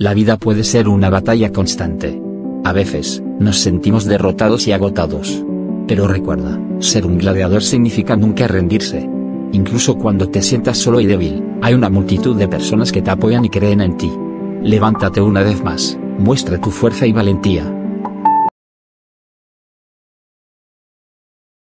La vida puede ser una batalla constante. A veces, nos sentimos derrotados y agotados. Pero recuerda, ser un gladiador significa nunca rendirse. Incluso cuando te sientas solo y débil, hay una multitud de personas que te apoyan y creen en ti. Levántate una vez más, muestra tu fuerza y valentía.